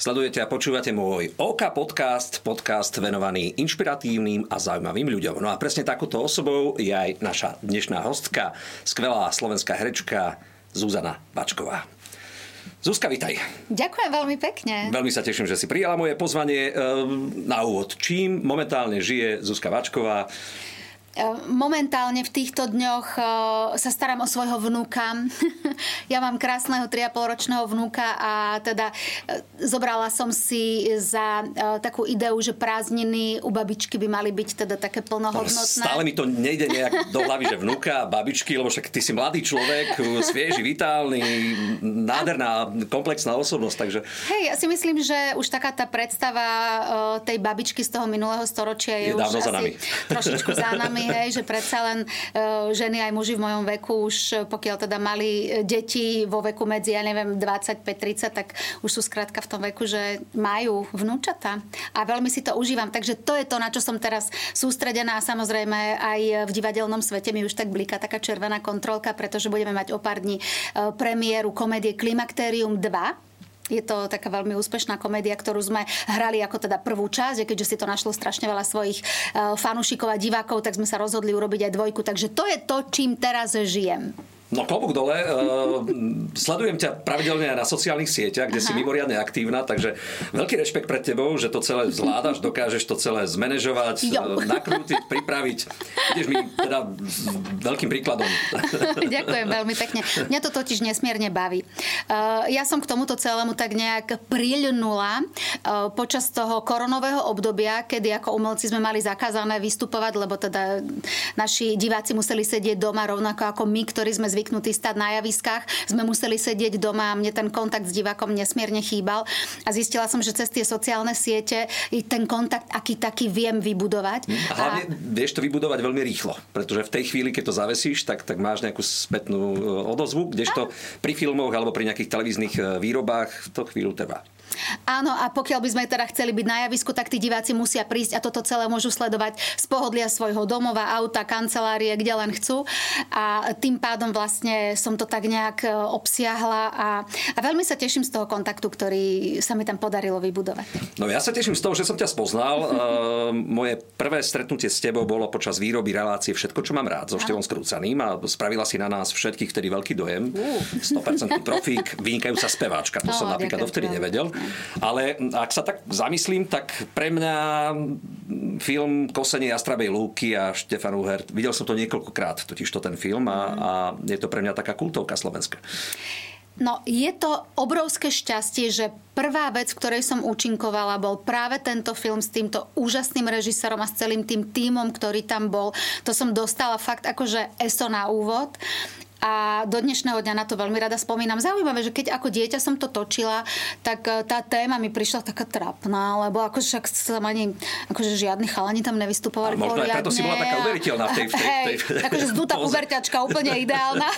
Sledujete a počúvate môj OK podcast, podcast venovaný inšpiratívnym a zaujímavým ľuďom. No a presne takúto osobou je aj naša dnešná hostka, skvelá slovenská herečka Zuzana Bačková. Zuzka, vitaj. Ďakujem veľmi pekne. Veľmi sa teším, že si prijala moje pozvanie. Ehm, na úvod, čím momentálne žije Zuzka Vačková? E, momentálne v týchto dňoch e, sa starám o svojho vnúka. ja mám krásneho 3,5 ročného vnúka a teda e, zobrala som si za takú ideu, že prázdniny u babičky by mali byť teda také plnohodnotné. Stále mi to nejde nejak do hlavy, že vnúka a babičky, lebo však ty si mladý človek, svieži, vitálny, nádherná, komplexná osobnosť, takže... Hej, ja si myslím, že už taká tá predstava tej babičky z toho minulého storočia je, je už asi za nami. trošičku za nami mi, hej, že predsa len uh, ženy aj muži v mojom veku už e, pokiaľ teda mali e, deti vo veku medzi, ja neviem, 25-30, tak už sú skrátka v tom veku, že majú vnúčata. A veľmi si to užívam. Takže to je to, na čo som teraz sústredená. A samozrejme aj v divadelnom svete mi už tak bliká taká červená kontrolka, pretože budeme mať o pár dní premiéru komédie Klimakterium 2 je to taká veľmi úspešná komédia, ktorú sme hrali ako teda prvú časť, keďže si to našlo strašne veľa svojich e, fanúšikov a divákov, tak sme sa rozhodli urobiť aj dvojku. Takže to je to, čím teraz žijem. No klobúk dole. Uh, sledujem ťa pravidelne na sociálnych sieťach, kde Aha. si mimoriadne aktívna, takže veľký rešpekt pred tebou, že to celé zvládaš, dokážeš to celé zmanéžovať, jo. nakrútiť, pripraviť. Ideš mi teda veľkým príkladom. Ďakujem veľmi pekne. Mňa to totiž nesmierne baví. Uh, ja som k tomuto celému tak nejak prilnula uh, počas toho koronového obdobia, kedy ako umelci sme mali zakázané vystupovať, lebo teda naši diváci museli sedieť doma rovnako ako my, ktorí sme zvykli zvyknutí stať na javiskách, sme museli sedieť doma a mne ten kontakt s divákom nesmierne chýbal. A zistila som, že cez tie sociálne siete ten kontakt aký taký viem vybudovať. A hlavne a... vieš to vybudovať veľmi rýchlo, pretože v tej chvíli, keď to zavesíš, tak, tak máš nejakú spätnú e, odozvu, kdežto pri filmoch alebo pri nejakých televíznych e, výrobách to chvíľu trvá. Áno, a pokiaľ by sme teda chceli byť na javisku, tak tí diváci musia prísť a toto celé môžu sledovať z pohodlia svojho domova, auta, kancelárie, kde len chcú. A tým pádom vlastne som to tak nejak e, obsiahla a, a veľmi sa teším z toho kontaktu, ktorý sa mi tam podarilo vybudovať. No ja sa teším z toho, že som ťa spoznal. uh, moje prvé stretnutie s tebou bolo počas výroby relácie Všetko, čo mám rád so Števom Skrúcaným a spravila si na nás všetkých vtedy veľký dojem. 100% profík, vynikajúca speváčka. To no, som napríklad dovtedy nevedel. Ale ak sa tak zamyslím, tak pre mňa film Kosenie Jastrabej lúky a Štefan Uhert, videl som to niekoľkokrát, totiž to ten film a, a je to pre mňa taká kultovka slovenská. No, je to obrovské šťastie, že prvá vec, ktorej som účinkovala, bol práve tento film s týmto úžasným režisérom a s celým tým tímom, ktorý tam bol. To som dostala fakt akože ESO na úvod a do dnešného dňa na to veľmi rada spomínam. Zaujímavé, že keď ako dieťa som to točila, tak e, tá téma mi prišla taká trapná, lebo akože však som ani akože žiadni chalani tam nevystupovali možno poriadne. aj preto si bola taká uveriteľná v tej, v tej, Hej, tej, tej akože zdutá puberťačka, úplne ideálna.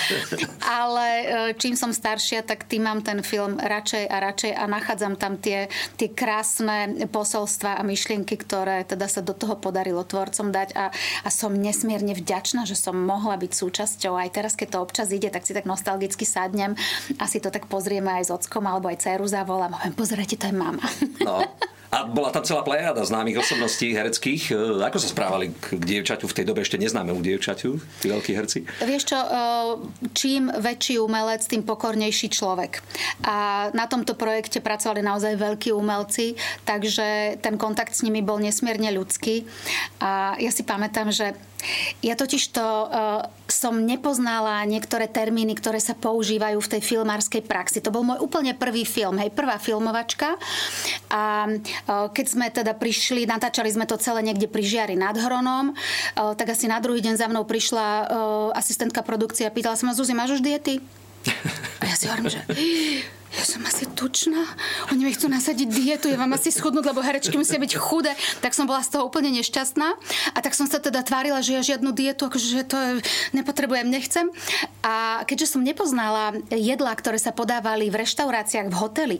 Ale e, čím som staršia, tak tým mám ten film radšej a radšej a nachádzam tam tie, tie krásne posolstva a myšlienky, ktoré teda sa do toho podarilo tvorcom dať a, a som nesmierne vďačná, že som mohla byť súčasťou aj teraz, keď to občas ide, tak si tak nostalgicky sadnem a si to tak pozrieme aj s ockom alebo aj dceru zavolám. Poviem, pozrite, to je mama. No. A bola tam celá plejada známych osobností hereckých. E, ako sa správali k dievčaťu v tej dobe ešte neznámemu dievčaťu, tí veľkí herci? Vieš čo, e, čím väčší umelec, tým pokornejší človek. A na tomto projekte pracovali naozaj veľkí umelci, takže ten kontakt s nimi bol nesmierne ľudský. A ja si pamätám, že ja totiž to uh, som nepoznala niektoré termíny, ktoré sa používajú v tej filmárskej praxi. To bol môj úplne prvý film, hej, prvá filmovačka. A keď sme teda prišli, natáčali sme to celé niekde pri Žiari nad Hronom, uh, tak asi na druhý deň za mnou prišla uh, asistentka produkcie a pýtala sa ma, Zuzi, máš už diety? A ja si hovorím, že ja som asi tučná, oni mi chcú nasadiť dietu, ja vám asi schudnúť, lebo herečky musia byť chudé. Tak som bola z toho úplne nešťastná a tak som sa teda tvárila, že ja žiadnu dietu, akože že to nepotrebujem, nechcem. A keďže som nepoznala jedlá, ktoré sa podávali v reštauráciách v hoteli,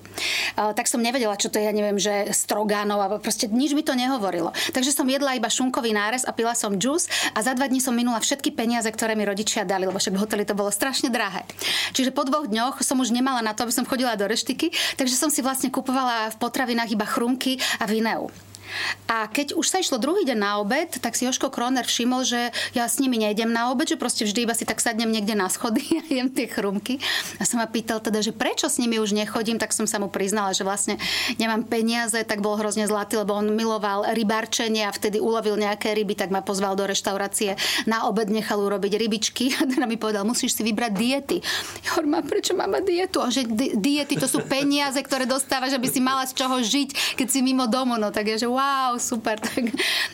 tak som nevedela, čo to je, ja neviem, že strogánov, alebo proste nič mi to nehovorilo. Takže som jedla iba šunkový nárez a pila som džus a za dva dní som minula všetky peniaze, ktoré mi rodičia dali, lebo však v hoteli to bolo strašne drahé. Čiže po dvoch dňoch som už nemala na to, aby som chodila chodila do reštiky, takže som si vlastne kupovala v potravinách iba chrumky a vineu. A keď už sa išlo druhý deň na obed, tak si Joško Kroner všimol, že ja s nimi nejdem na obed, že proste vždy iba si tak sadnem niekde na schody a jem tie chrumky. A som ma pýtal teda, že prečo s nimi už nechodím, tak som sa mu priznala, že vlastne nemám peniaze, tak bol hrozne zlatý, lebo on miloval rybarčenie a vtedy ulovil nejaké ryby, tak ma pozval do reštaurácie. Na obed nechal urobiť rybičky a teda mi povedal, musíš si vybrať diety. Ja prečo máme dietu? A že di- diety to sú peniaze, ktoré dostávaš, aby si mala z čoho žiť, keď si mimo domu. No tak je, že wow, super. Tak,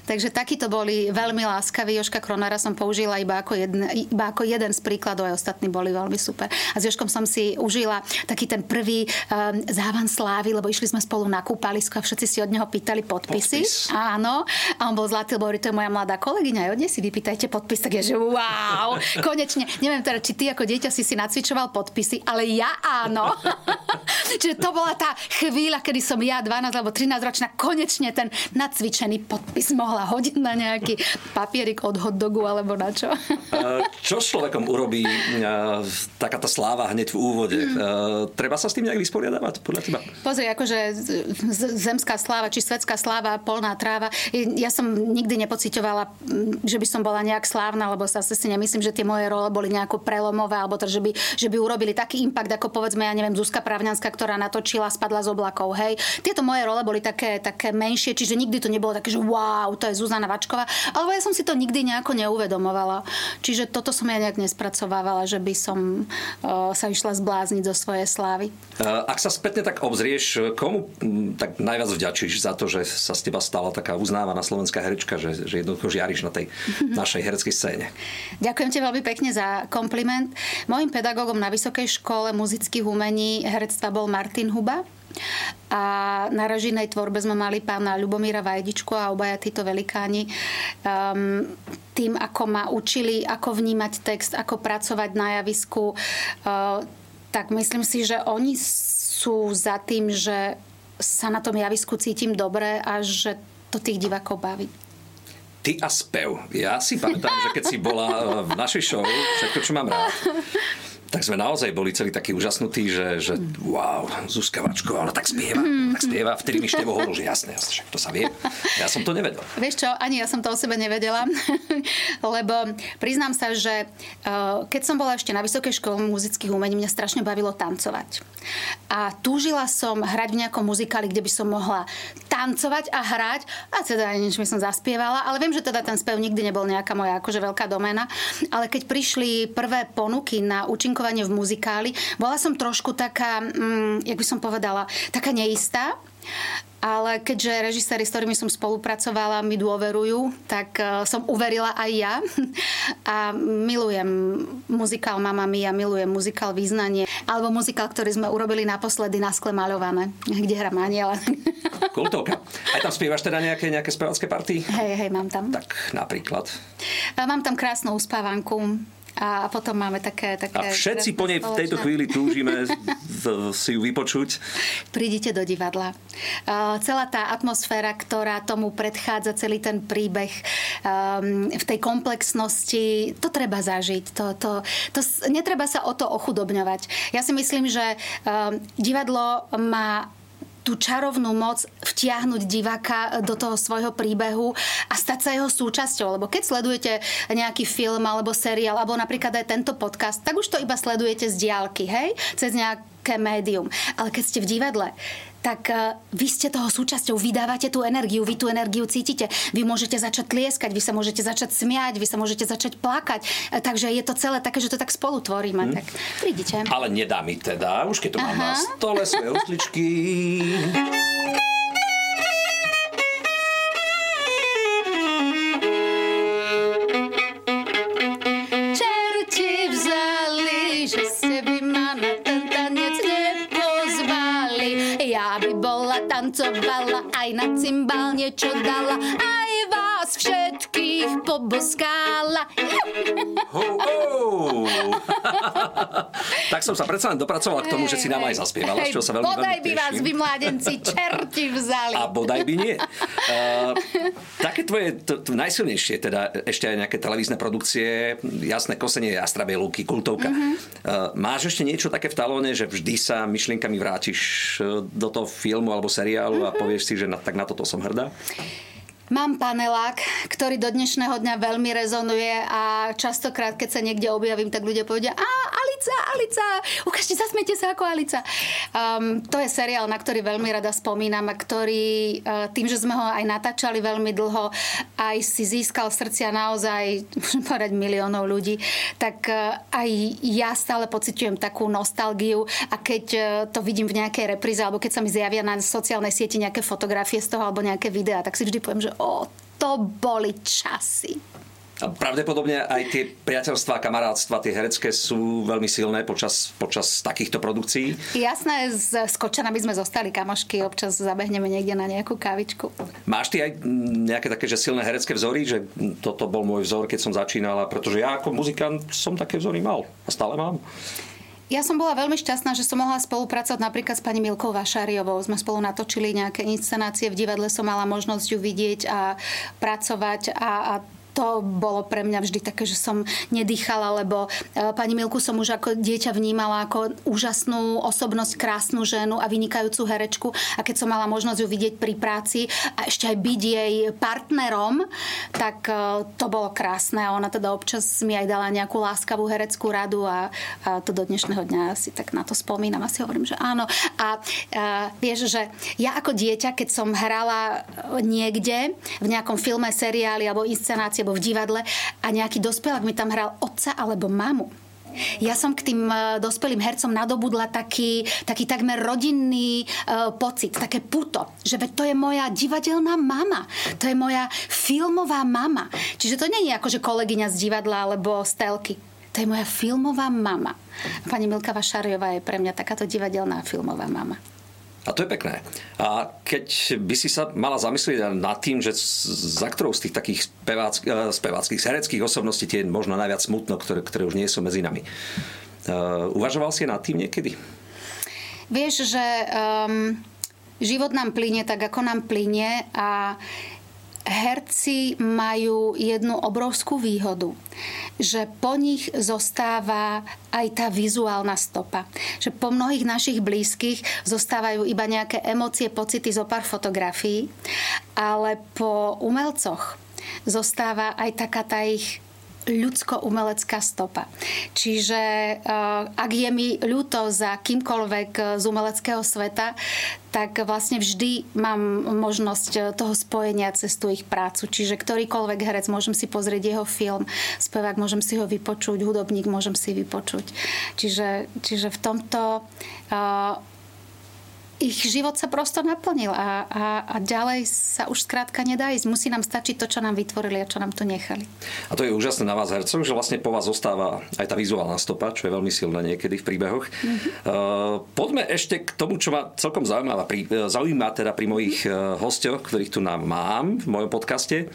takže takíto boli veľmi láskaví. Joška Kronára som použila iba ako, jeden, iba ako jeden z príkladov, aj ostatní boli veľmi super. A s Joškom som si užila taký ten prvý um, závan slávy, lebo išli sme spolu na kúpalisko a všetci si od neho pýtali podpisy. Podpis. Áno. A on bol zlatý, lebo to je moja mladá kolegyňa, aj od nej si vypýtajte podpis. Tak je, že wow, konečne. Neviem teda, či ty ako dieťa si si nacvičoval podpisy, ale ja áno. Čiže to bola tá chvíľa, kedy som ja, 12 alebo 13 ročná, konečne ten nacvičený podpis mohla hodiť na nejaký papierik od hotdogu alebo na čo. Čo s človekom urobí taká tá sláva hneď v úvode? Mm. Treba sa s tým nejak vysporiadavať podľa teba? Pozri, akože zemská sláva, či svetská sláva, polná tráva. Ja som nikdy nepocitovala, mm, že by som bola nejak slávna, lebo sa si nemyslím, že tie moje role boli nejako prelomové, alebo to, že by, že by urobili taký impact, ako povedzme, ja neviem, Zuzka Pravňanská, ktorá natočila Spadla z oblakov, hej. Tieto moje role boli také, také menšie, čiže nikdy to nebolo také, že wow, to je Zuzana Vačková, alebo ja som si to nikdy nejako neuvedomovala. Čiže toto som ja nejak nespracovávala, že by som o, sa išla zblázniť zo svojej slávy. Eh, Ak sa spätne tak obzrieš, komu mm, tak najviac vďačíš za to, že sa z teba stala taká uznávaná slovenská herečka, že, že jednoducho žiariš na tej našej hereckej scéne? Ďakujem ti veľmi pekne za kompliment. Mojím pedagógom na Vysokej škole muzických umení herectva bol Martin Huba. A na režijnej tvorbe sme mali pána Ľubomíra Vajdičku a obaja títo velikáni um, tým, ako ma učili, ako vnímať text, ako pracovať na javisku, uh, tak myslím si, že oni sú za tým, že sa na tom javisku cítim dobre a že to tých divákov baví. Ty a spev. Ja si pamätám, že keď si bola v našej show, všetko, čo mám rád, tak sme naozaj boli celí takí úžasnutí, že, že wow, Zuzka Vačková, ona tak spieva, tak spieva. Vtedy mi števo hovoril, že jasné, jasné, však to sa vie. Ja som to nevedel. Vieš čo, ani ja som to o sebe nevedela, lebo priznám sa, že eh, keď som bola ešte na Vysokej škole muzických umení, mňa strašne bavilo tancovať. A túžila som hrať v nejakom muzikáli, kde by som mohla tancovať a hrať a teda nič by som zaspievala, ale viem, že teda ten spev nikdy nebol nejaká moja akože veľká doména, ale keď prišli prvé ponuky na účinkovanie v muzikáli, bola som trošku taká, mm, jak by som povedala, taká neistá, ale keďže režiséri, s ktorými som spolupracovala, mi dôverujú, tak eh, som uverila aj ja. A milujem muzikál Mama Mia, milujem muzikál Význanie, alebo muzikál, ktorý sme urobili naposledy na skle maľované, kde hrám aniela. Kultovka. Aj tam spievaš teda nejaké, nejaké spevacké party? Hej, hej, mám tam. Tak napríklad. A mám tam krásnu uspávanku a potom máme také... také A všetci po nej v tejto chvíli túžime v- si ju vypočuť. Prídite do divadla. Uh, celá tá atmosféra, ktorá tomu predchádza, celý ten príbeh um, v tej komplexnosti, to treba zažiť. To, to, to, netreba sa o to ochudobňovať. Ja si myslím, že um, divadlo má tú čarovnú moc vtiahnuť diváka do toho svojho príbehu a stať sa jeho súčasťou. Lebo keď sledujete nejaký film alebo seriál, alebo napríklad aj tento podcast, tak už to iba sledujete z diálky, hej? Cez nejaké médium. Ale keď ste v divadle, tak eh, vy ste toho súčasťou, vydávate tú energiu, vy tú energiu cítite. Vy môžete začať tlieskať, vy sa môžete začať smiať, vy sa môžete začať plakať. Eh, Takže je to celé také, že to tak spolu tvoríme. Tak prídite. Ale nedá mi teda, už keď to mám na Aha. stole svoje husličky. Čerti vzali, že ste tancovala, aj na cymbál niečo dala, aj ich poboskála. Ho, ho. tak som sa predsa len dopracoval k tomu, že si nám aj zaspievala, čo sa veľmi, bodaj veľmi by vás, vy mládenci, čerti vzali. A bodaj by nie. Uh, také tvoje to, to najsilnejšie, teda ešte aj nejaké televízne produkcie, jasné kosenie Jastrabej lúky, kultovka. Uh-huh. Uh, máš ešte niečo také v talóne, že vždy sa myšlienkami vrátiš e, do toho filmu alebo seriálu uh-huh. a povieš si, že na, tak na toto som hrdá? Mám panelák, ktorý do dnešného dňa veľmi rezonuje a častokrát, keď sa niekde objavím, tak ľudia povedia a Alica, Alica, ukážte, zasmiete sa ako Alica. Um, to je seriál, na ktorý veľmi rada spomínam a ktorý uh, tým, že sme ho aj natáčali veľmi dlho, aj si získal srdcia naozaj, môžem povedať, miliónov ľudí, tak uh, aj ja stále pociťujem takú nostalgiu a keď uh, to vidím v nejakej repríze alebo keď sa mi zjavia na sociálnej sieti nejaké fotografie z toho alebo nejaké videá, tak si vždy poviem, že o, to boli časy. Pravdepodobne aj tie priateľstvá, kamarátstva, tie herecké sú veľmi silné počas, počas takýchto produkcií. Jasné, s, s kočanami sme zostali kamošky, občas zabehneme niekde na nejakú kávičku. Máš ty aj nejaké také, že silné herecké vzory, že toto bol môj vzor, keď som začínala, pretože ja ako muzikant som také vzory mal a stále mám. Ja som bola veľmi šťastná, že som mohla spolupracovať napríklad s pani Milkou Vašáriovou. Sme spolu natočili nejaké inscenácie, v divadle som mala možnosť ju vidieť a pracovať a, a to bolo pre mňa vždy také, že som nedýchala, lebo e, pani Milku som už ako dieťa vnímala ako úžasnú osobnosť, krásnu ženu a vynikajúcu herečku. A keď som mala možnosť ju vidieť pri práci a ešte aj byť jej partnerom, tak e, to bolo krásne. A ona teda občas mi aj dala nejakú láskavú hereckú radu a, a to do dnešného dňa si tak na to spomínam. A si hovorím, že áno. A, a vieš, že ja ako dieťa, keď som hrala niekde v nejakom filme, seriáli alebo inscenácii alebo v divadle a nejaký dospelák mi tam hral otca alebo mamu. Ja som k tým e, dospelým hercom nadobudla taký, taký takmer rodinný uh, pocit, také puto, že to je moja divadelná mama, to je moja filmová mama. Čiže to nie je ako, že kolegyňa z divadla alebo z telky. To je moja filmová mama. Pani Milka Vašariová je pre mňa takáto divadelná filmová mama. A to je pekné. A keď by si sa mala zamyslieť nad tým, že za ktorou z tých takých speváck, eh, speváckých, hereckých osobností tie možno najviac smutno, ktoré, ktoré už nie sú medzi nami. Uh, uvažoval si nad tým niekedy? Vieš, že um, život nám plyne tak, ako nám plyne a herci majú jednu obrovskú výhodu, že po nich zostáva aj tá vizuálna stopa. Že po mnohých našich blízkych zostávajú iba nejaké emócie, pocity zo pár fotografií, ale po umelcoch zostáva aj taká tá ich ľudsko-umelecká stopa. Čiže eh, ak je mi ľúto za kýmkoľvek eh, z umeleckého sveta, tak vlastne vždy mám možnosť eh, toho spojenia cez tú ich prácu. Čiže ktorýkoľvek herec, môžem si pozrieť jeho film, spevák, môžem si ho vypočuť, hudobník môžem si vypočuť. Čiže, čiže v tomto uh, ich život sa prosto naplnil a, a, a ďalej sa už skrátka nedá ísť. Musí nám stačiť to, čo nám vytvorili a čo nám tu nechali. A to je úžasné na vás hercov, že vlastne po vás zostáva aj tá vizuálna stopa, čo je veľmi silná niekedy v príbehoch. Mm-hmm. Uh, poďme ešte k tomu, čo ma celkom zaujíma, pri, e, zaujíma teda pri mojich mm-hmm. hostoch, ktorých tu nám mám v mojom podcaste.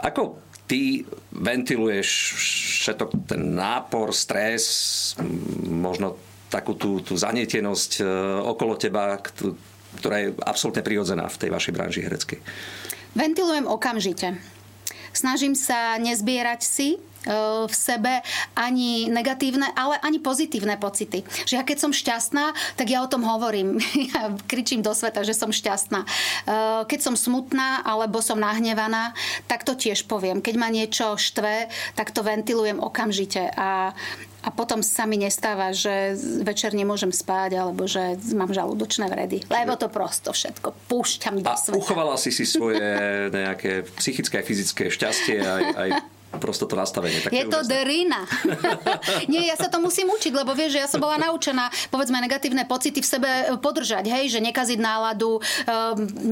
Ako ty ventiluješ všetok ten nápor, stres, možno takú tú, tú zanietenosť e, okolo teba, ktorá je absolútne prirodzená v tej vašej branži hereckej? Ventilujem okamžite. Snažím sa nezbierať si v sebe ani negatívne, ale ani pozitívne pocity. Že ja keď som šťastná, tak ja o tom hovorím. Ja kričím do sveta, že som šťastná. Keď som smutná alebo som nahnevaná, tak to tiež poviem. Keď ma niečo štve, tak to ventilujem okamžite. A a potom sa mi nestáva, že večer nemôžem spať alebo že mám žalúdočné vredy. Lebo to prosto všetko púšťam do sveta. A uchovala si si svoje nejaké psychické a fyzické šťastie aj, aj prosto to nastavenie. Také je to drina. Nie, ja sa to musím učiť, lebo vieš, že ja som bola naučená, povedzme, negatívne pocity v sebe podržať, hej, že nekaziť náladu, um,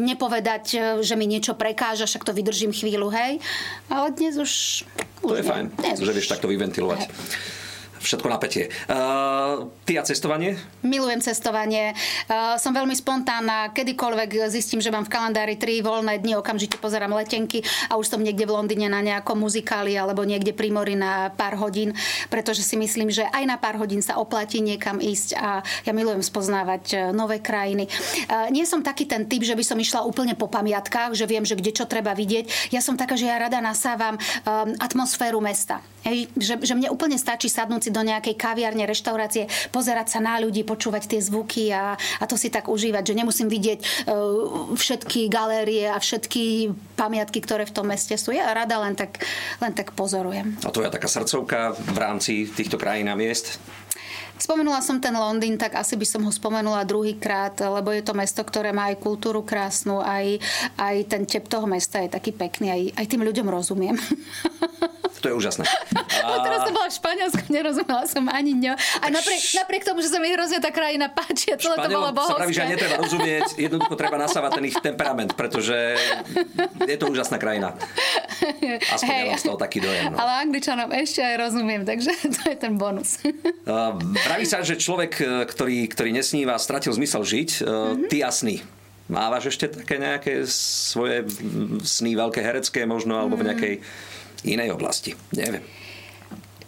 nepovedať, e, že mi niečo prekáža, však to vydržím chvíľu, hej. Ale dnes už... To už je fajn, že vieš takto vyventilovať. Hej. Všetko napätie. Uh, ty a cestovanie? Milujem cestovanie. Uh, som veľmi spontánna. Kedykoľvek zistím, že mám v kalendári tri voľné dni, okamžite pozerám letenky a už som niekde v Londýne na nejakom muzikáli alebo niekde pri mori na pár hodín, pretože si myslím, že aj na pár hodín sa oplatí niekam ísť a ja milujem spoznávať e, nové krajiny. Uh, nie som taký ten typ, že by som išla úplne po pamiatkách, že viem, že kde čo treba vidieť. Ja som taká, že ja rada nasávam um, atmosféru mesta. Hej, že, že mne úplne stačí sadnúť si do nejakej kaviarne, reštaurácie, pozerať sa na ľudí, počúvať tie zvuky a, a to si tak užívať, že nemusím vidieť uh, všetky galérie a všetky pamiatky, ktoré v tom meste sú. Ja rada len tak, len tak pozorujem. A to je taká srdcovka v rámci týchto krajín a miest? Spomenula som ten Londýn, tak asi by som ho spomenula druhýkrát, lebo je to mesto, ktoré má aj kultúru krásnu, aj, aj ten tep toho mesta je taký pekný, aj, aj tým ľuďom rozumiem. To je úžasné. A... Teraz som bola v Španielsku, nerozumela som ani ňo. A napriek, napriek tomu, že sa mi hrozne tá krajina páči, celé to bolo bohovské. sa praví, že netreba rozumieť, jednoducho treba nasávať ten ich temperament, pretože je to úžasná krajina. Aspoň hey, ja mám z toho taký dojem. No. Ale Angličanom ešte aj rozumiem, takže to je ten bonus. Uh, praví sa, že človek, e, ktorý, ktorý nesníva, stratil zmysel žiť. Uh, ty a sny. Mávaš ešte také nejaké svoje sny, veľké herecké možno, alebo v mhm. nejakej inej oblasti. Neviem.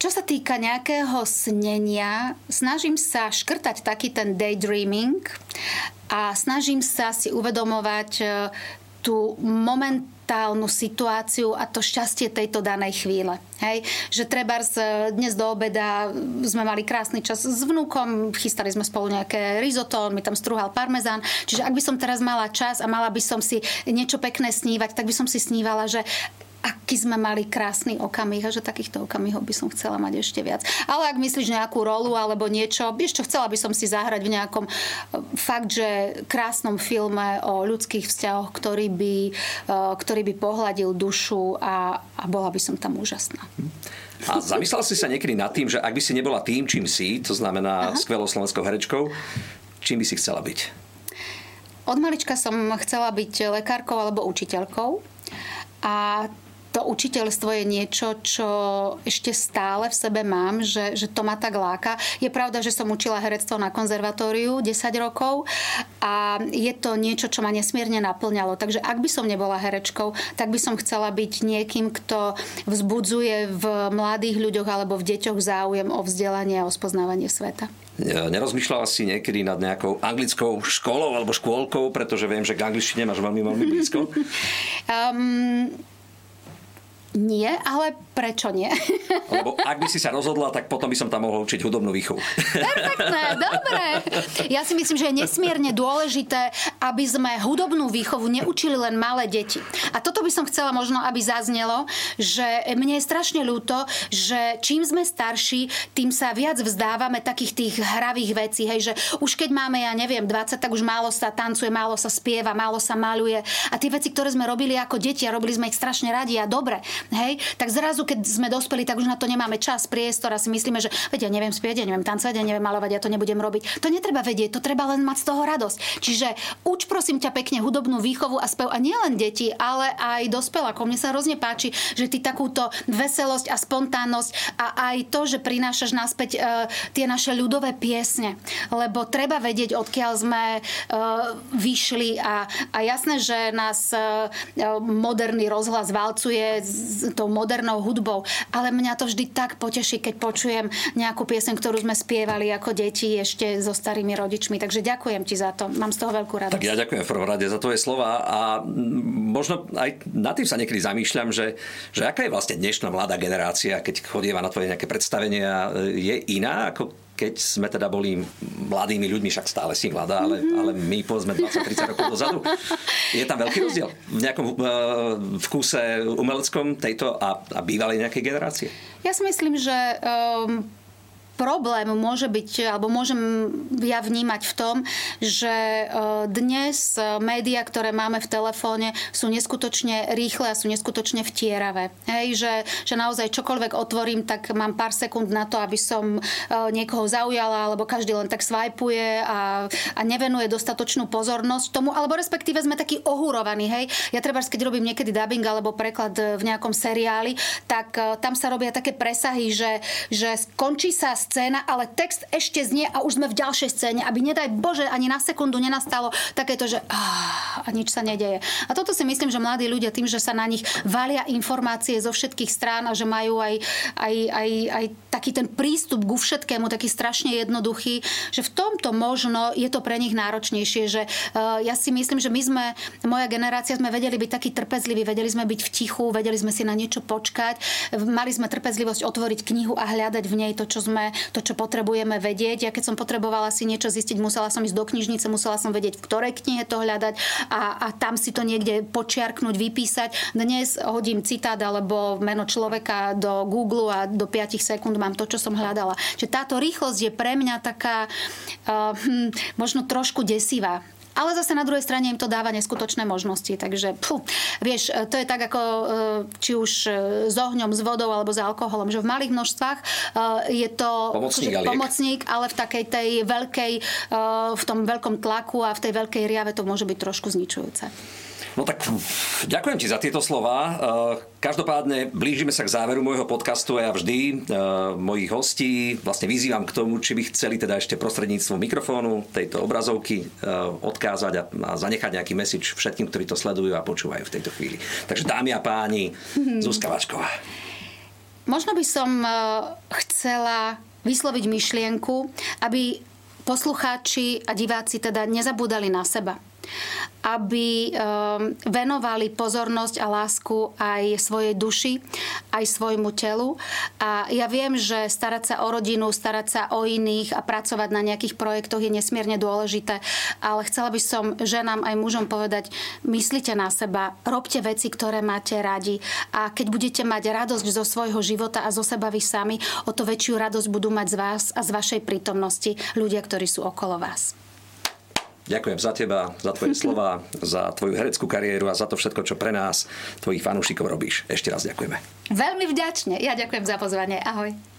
Čo sa týka nejakého snenia, snažím sa škrtať taký ten daydreaming a snažím sa si uvedomovať e, tú momentálnu situáciu a to šťastie tejto danej chvíle. Hej? Že treba dnes do obeda sme mali krásny čas s vnúkom, chystali sme spolu nejaké risotto, on mi tam strúhal parmezán. Čiže ak by som teraz mala čas a mala by som si niečo pekné snívať, tak by som si snívala, že aký sme mali krásny okamih a že takýchto okamihov by som chcela mať ešte viac. Ale ak myslíš nejakú rolu alebo niečo, vieš čo, chcela by som si zahrať v nejakom e, fakt, že krásnom filme o ľudských vzťahoch, ktorý by, e, ktorý by pohľadil dušu a, a bola by som tam úžasná. A zamyslel si sa niekedy nad tým, že ak by si nebola tým, čím si, to znamená Aha. skvelou slovenskou herečkou, čím by si chcela byť? Od malička som chcela byť lekárkou alebo učiteľkou. A to učiteľstvo je niečo, čo ešte stále v sebe mám, že, že to ma tak láka. Je pravda, že som učila herectvo na konzervatóriu 10 rokov a je to niečo, čo ma nesmierne naplňalo. Takže ak by som nebola herečkou, tak by som chcela byť niekým, kto vzbudzuje v mladých ľuďoch alebo v deťoch záujem o vzdelanie a o spoznávanie sveta. Nerozmýšľala si niekedy nad nejakou anglickou školou alebo škôlkou, pretože viem, že k angličtine máš veľmi, veľmi blízko? um, nie, ale prečo nie? Lebo ak by si sa rozhodla, tak potom by som tam mohol učiť hudobnú výchovu. Perfektné, dobre. Ja si myslím, že je nesmierne dôležité, aby sme hudobnú výchovu neučili len malé deti. A toto by som chcela možno, aby zaznelo, že mne je strašne ľúto, že čím sme starší, tým sa viac vzdávame takých tých hravých vecí. Hej, že už keď máme, ja neviem, 20, tak už málo sa tancuje, málo sa spieva, málo sa maluje. A tie veci, ktoré sme robili ako deti a robili sme ich strašne radi a dobre, hej, tak zrazu, keď sme dospeli, tak už na to nemáme čas, priestor a si myslíme, že vedia, ja neviem spievať, ja neviem tancovať, ja neviem malovať, ja to nebudem robiť. To netreba vedieť, to treba len mať z toho radosť. Čiže uč prosím ťa pekne hudobnú výchovu a spev a nielen deti, ale aj dospelákov. Mne sa hrozne páči, že ty takúto veselosť a spontánnosť a aj to, že prinášaš naspäť uh, tie naše ľudové piesne. Lebo treba vedieť, odkiaľ sme uh, vyšli a, a jasné, že nás uh, moderný rozhlas valcuje tou modernou hudbou, ale mňa to vždy tak poteší, keď počujem nejakú piesen, ktorú sme spievali ako deti ešte so starými rodičmi. Takže ďakujem ti za to. Mám z toho veľkú radosť. Tak ja ďakujem v prvom rade za tvoje slova a možno aj nad tým sa niekedy zamýšľam, že, že aká je vlastne dnešná mladá generácia, keď chodieva na tvoje nejaké predstavenia, je iná ako keď sme teda boli mladými ľuďmi, však stále si mladá, ale, mm-hmm. ale my povedzme 20-30 rokov dozadu. Je tam veľký rozdiel v nejakom uh, vkuse umeleckom tejto a, a bývalej nejakej generácie? Ja si myslím, že um, problém môže byť, alebo môžem ja vnímať v tom, že e, dnes médiá, ktoré máme v telefóne, sú neskutočne rýchle a sú neskutočne vtieravé. Hej, že, že naozaj čokoľvek otvorím, tak mám pár sekúnd na to, aby som e, niekoho zaujala, alebo každý len tak svajpuje a, a nevenuje dostatočnú pozornosť tomu, alebo respektíve sme takí ohúrovaní. Hej. Ja treba, keď robím niekedy dubbing alebo preklad v nejakom seriáli, tak e, tam sa robia také presahy, že, že skončí sa scéna, ale text ešte znie a už sme v ďalšej scéne, aby nedaj Bože ani na sekundu nenastalo takéto, že a nič sa nedeje. A toto si myslím, že mladí ľudia tým, že sa na nich valia informácie zo všetkých strán a že majú aj, aj, aj, aj taký ten prístup ku všetkému, taký strašne jednoduchý, že v tomto možno je to pre nich náročnejšie, že uh, ja si myslím, že my sme, moja generácia, sme vedeli byť takí trpezliví, vedeli sme byť v tichu, vedeli sme si na niečo počkať, mali sme trpezlivosť otvoriť knihu a hľadať v nej to, čo sme, to, čo potrebujeme vedieť. Ja keď som potrebovala si niečo zistiť, musela som ísť do knižnice, musela som vedieť, v ktorej knihe to hľadať a, a tam si to niekde počiarknúť, vypísať. Dnes hodím citát alebo meno človeka do Google a do 5 sekúnd mám to, čo som hľadala. Čiže táto rýchlosť je pre mňa taká uh, hm, možno trošku desivá ale zase na druhej strane im to dáva neskutočné možnosti. Takže, pfu, vieš, to je tak ako e, či už e, s ohňom, s vodou alebo s alkoholom, že v malých množstvách e, je to pomocník, že, pomocník ale v takej tej veľkej, v tom veľkom tlaku a v tej veľkej riave to môže byť trošku zničujúce. No tak ďakujem ti za tieto slova. Eh, každopádne blížime sa k záveru môjho podcastu a ja vždy uh, mojich hostí vlastne vyzývam k tomu, či by chceli teda ešte prostredníctvom mikrofónu tejto obrazovky uh, odkázať a, a zanechať nejaký message všetkým, ktorí to sledujú a počúvajú v tejto chvíli. Takže dámy a páni, mm-hmm. Zuzka Vačková. Možno by som chcela vysloviť myšlienku, aby poslucháči a diváci teda nezabúdali na seba aby ehm, venovali pozornosť a lásku aj svojej duši, aj svojmu telu. A ja viem, že starať sa o rodinu, starať sa o iných a pracovať na nejakých projektoch je nesmierne dôležité, ale chcela by som ženám aj mužom povedať, myslite na seba, robte veci, ktoré máte radi a keď budete mať radosť zo svojho života a zo seba vy sami, o to väčšiu radosť budú mať z vás a z vašej prítomnosti ľudia, ktorí sú okolo vás. Ďakujem za teba, za tvoje slova, za tvoju hereckú kariéru a za to všetko, čo pre nás, tvojich fanúšikov robíš. Ešte raz ďakujeme. Veľmi vďačne. Ja ďakujem za pozvanie. Ahoj.